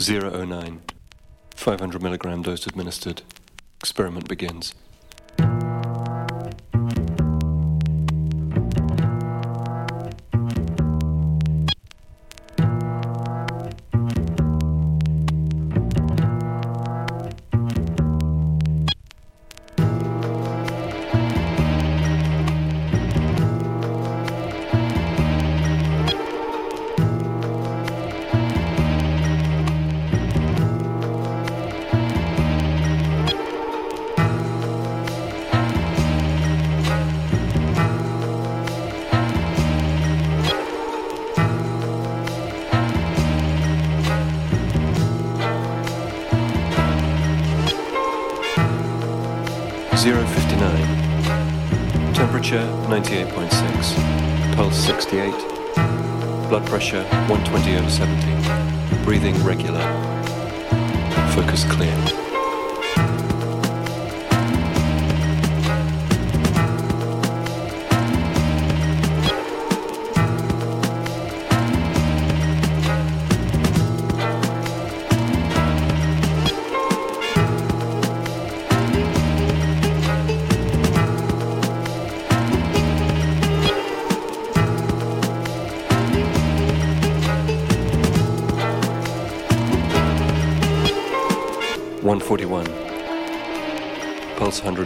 009. 500 milligram dose administered. Experiment begins.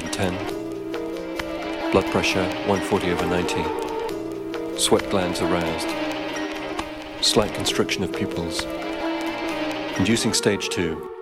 110. Blood pressure 140 over 90. Sweat glands aroused. Slight constriction of pupils. Inducing stage 2.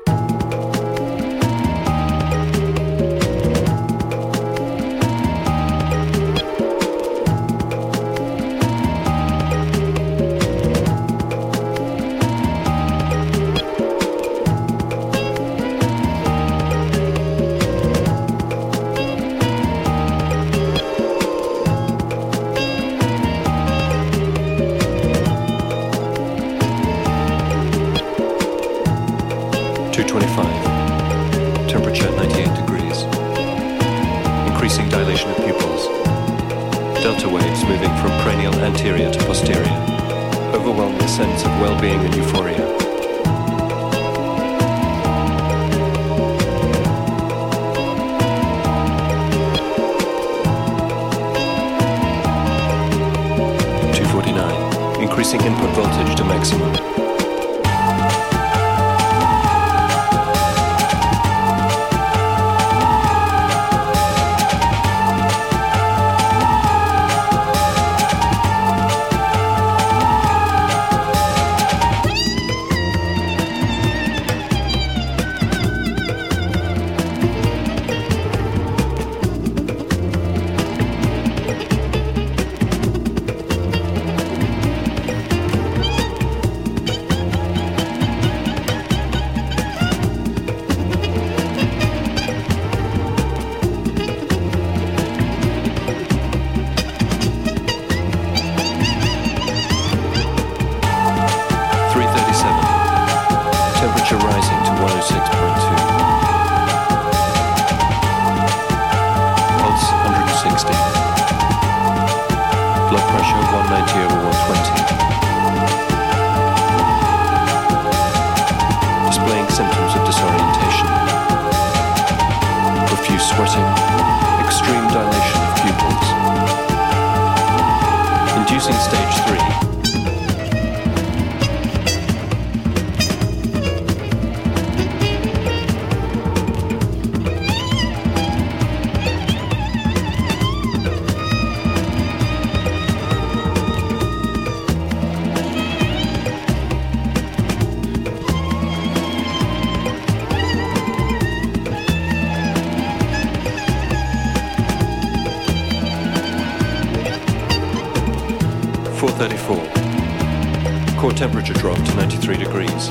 Temperature dropped to 93 degrees.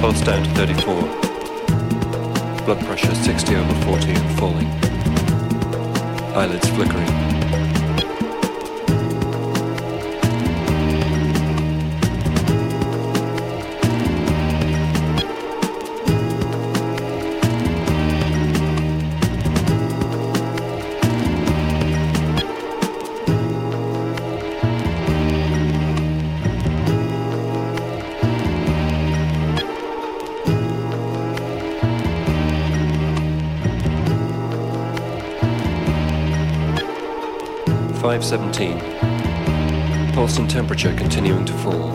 Pulse down to 34. Blood pressure 60 over 40 and falling. Eyelids flickering. 517. Pulse and temperature continuing to fall.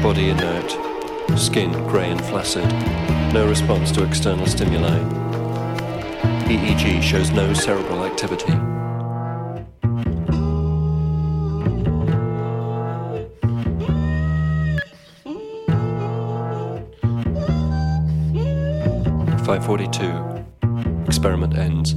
Body inert. Skin grey and flaccid. No response to external stimuli. EEG shows no cerebral activity. Five forty-two. Experiment ends.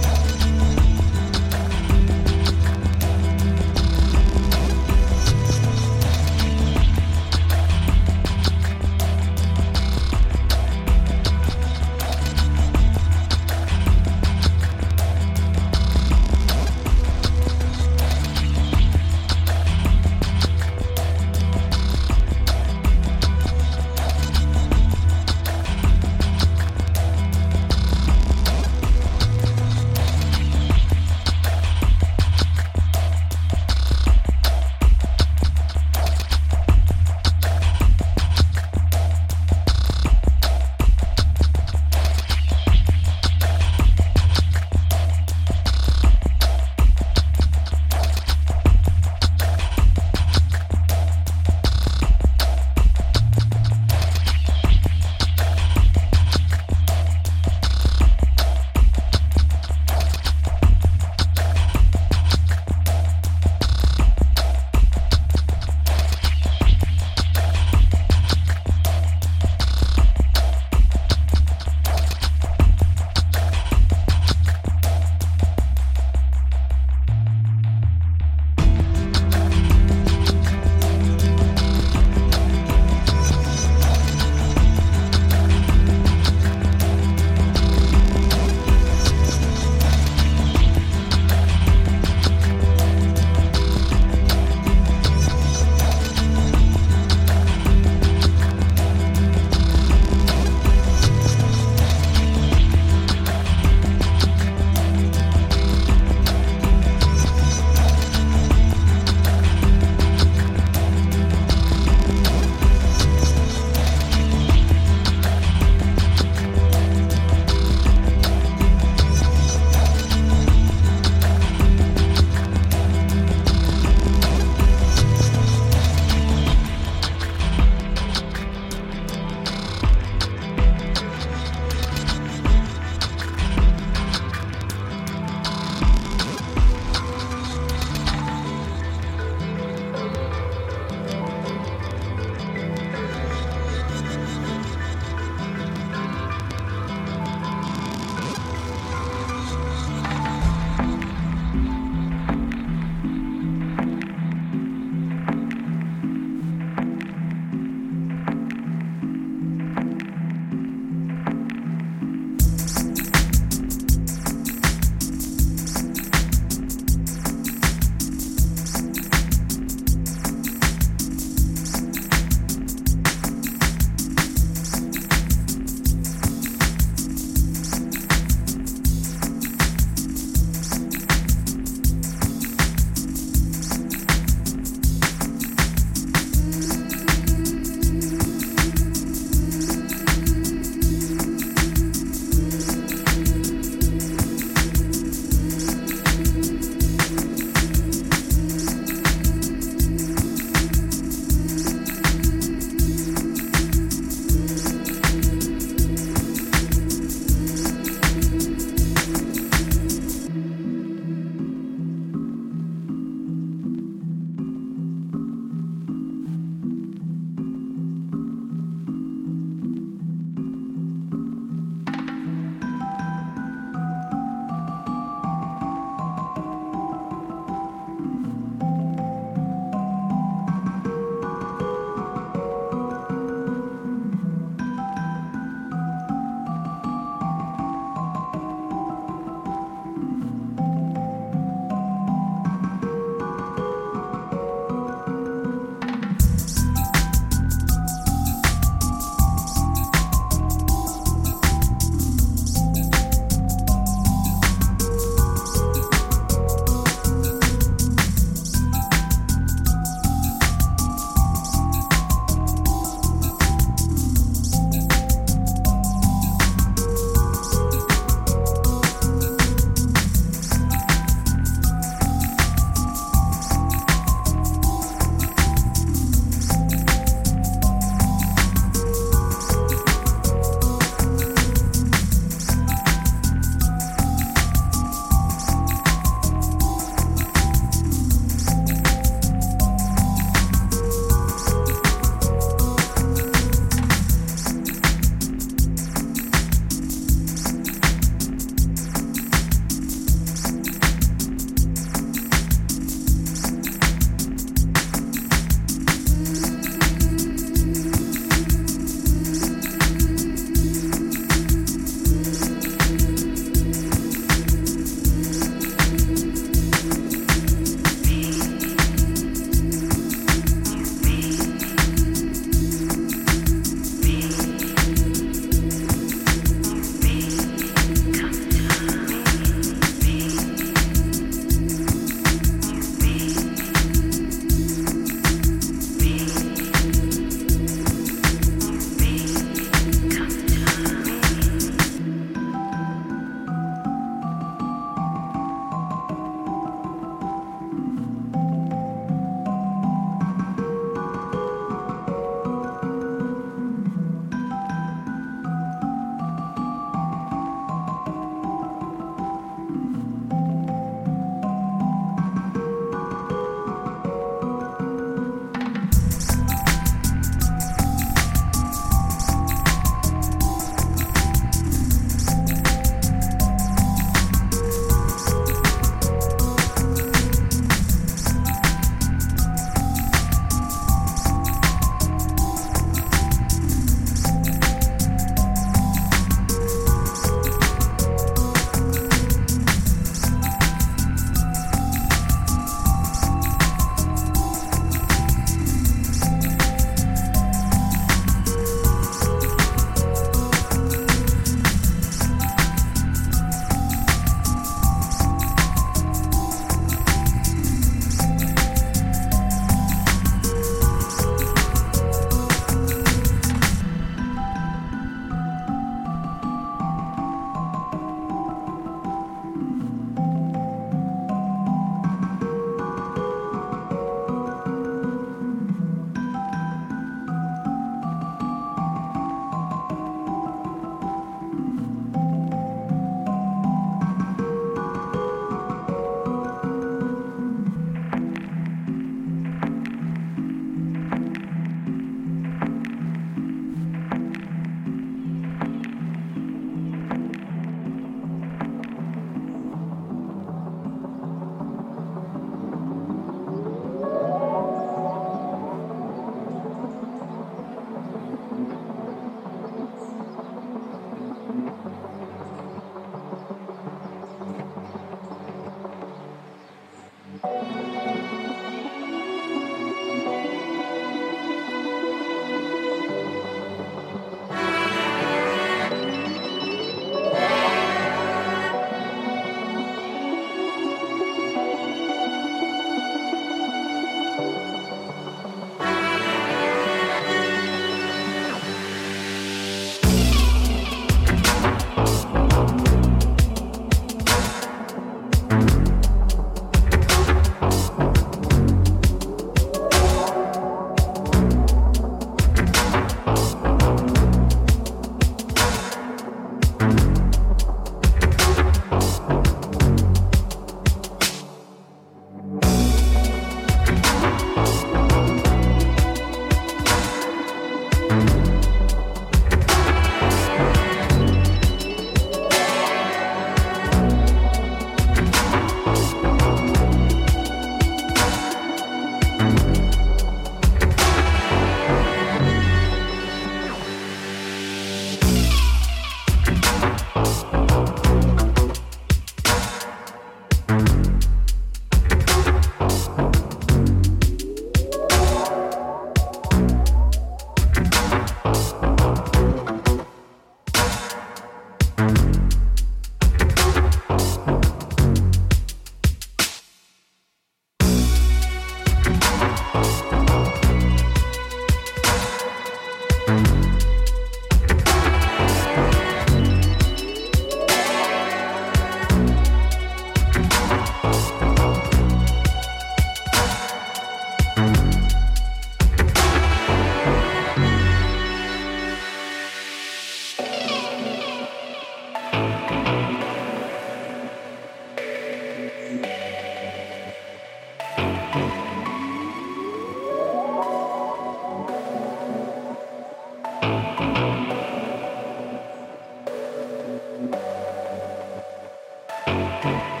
嗯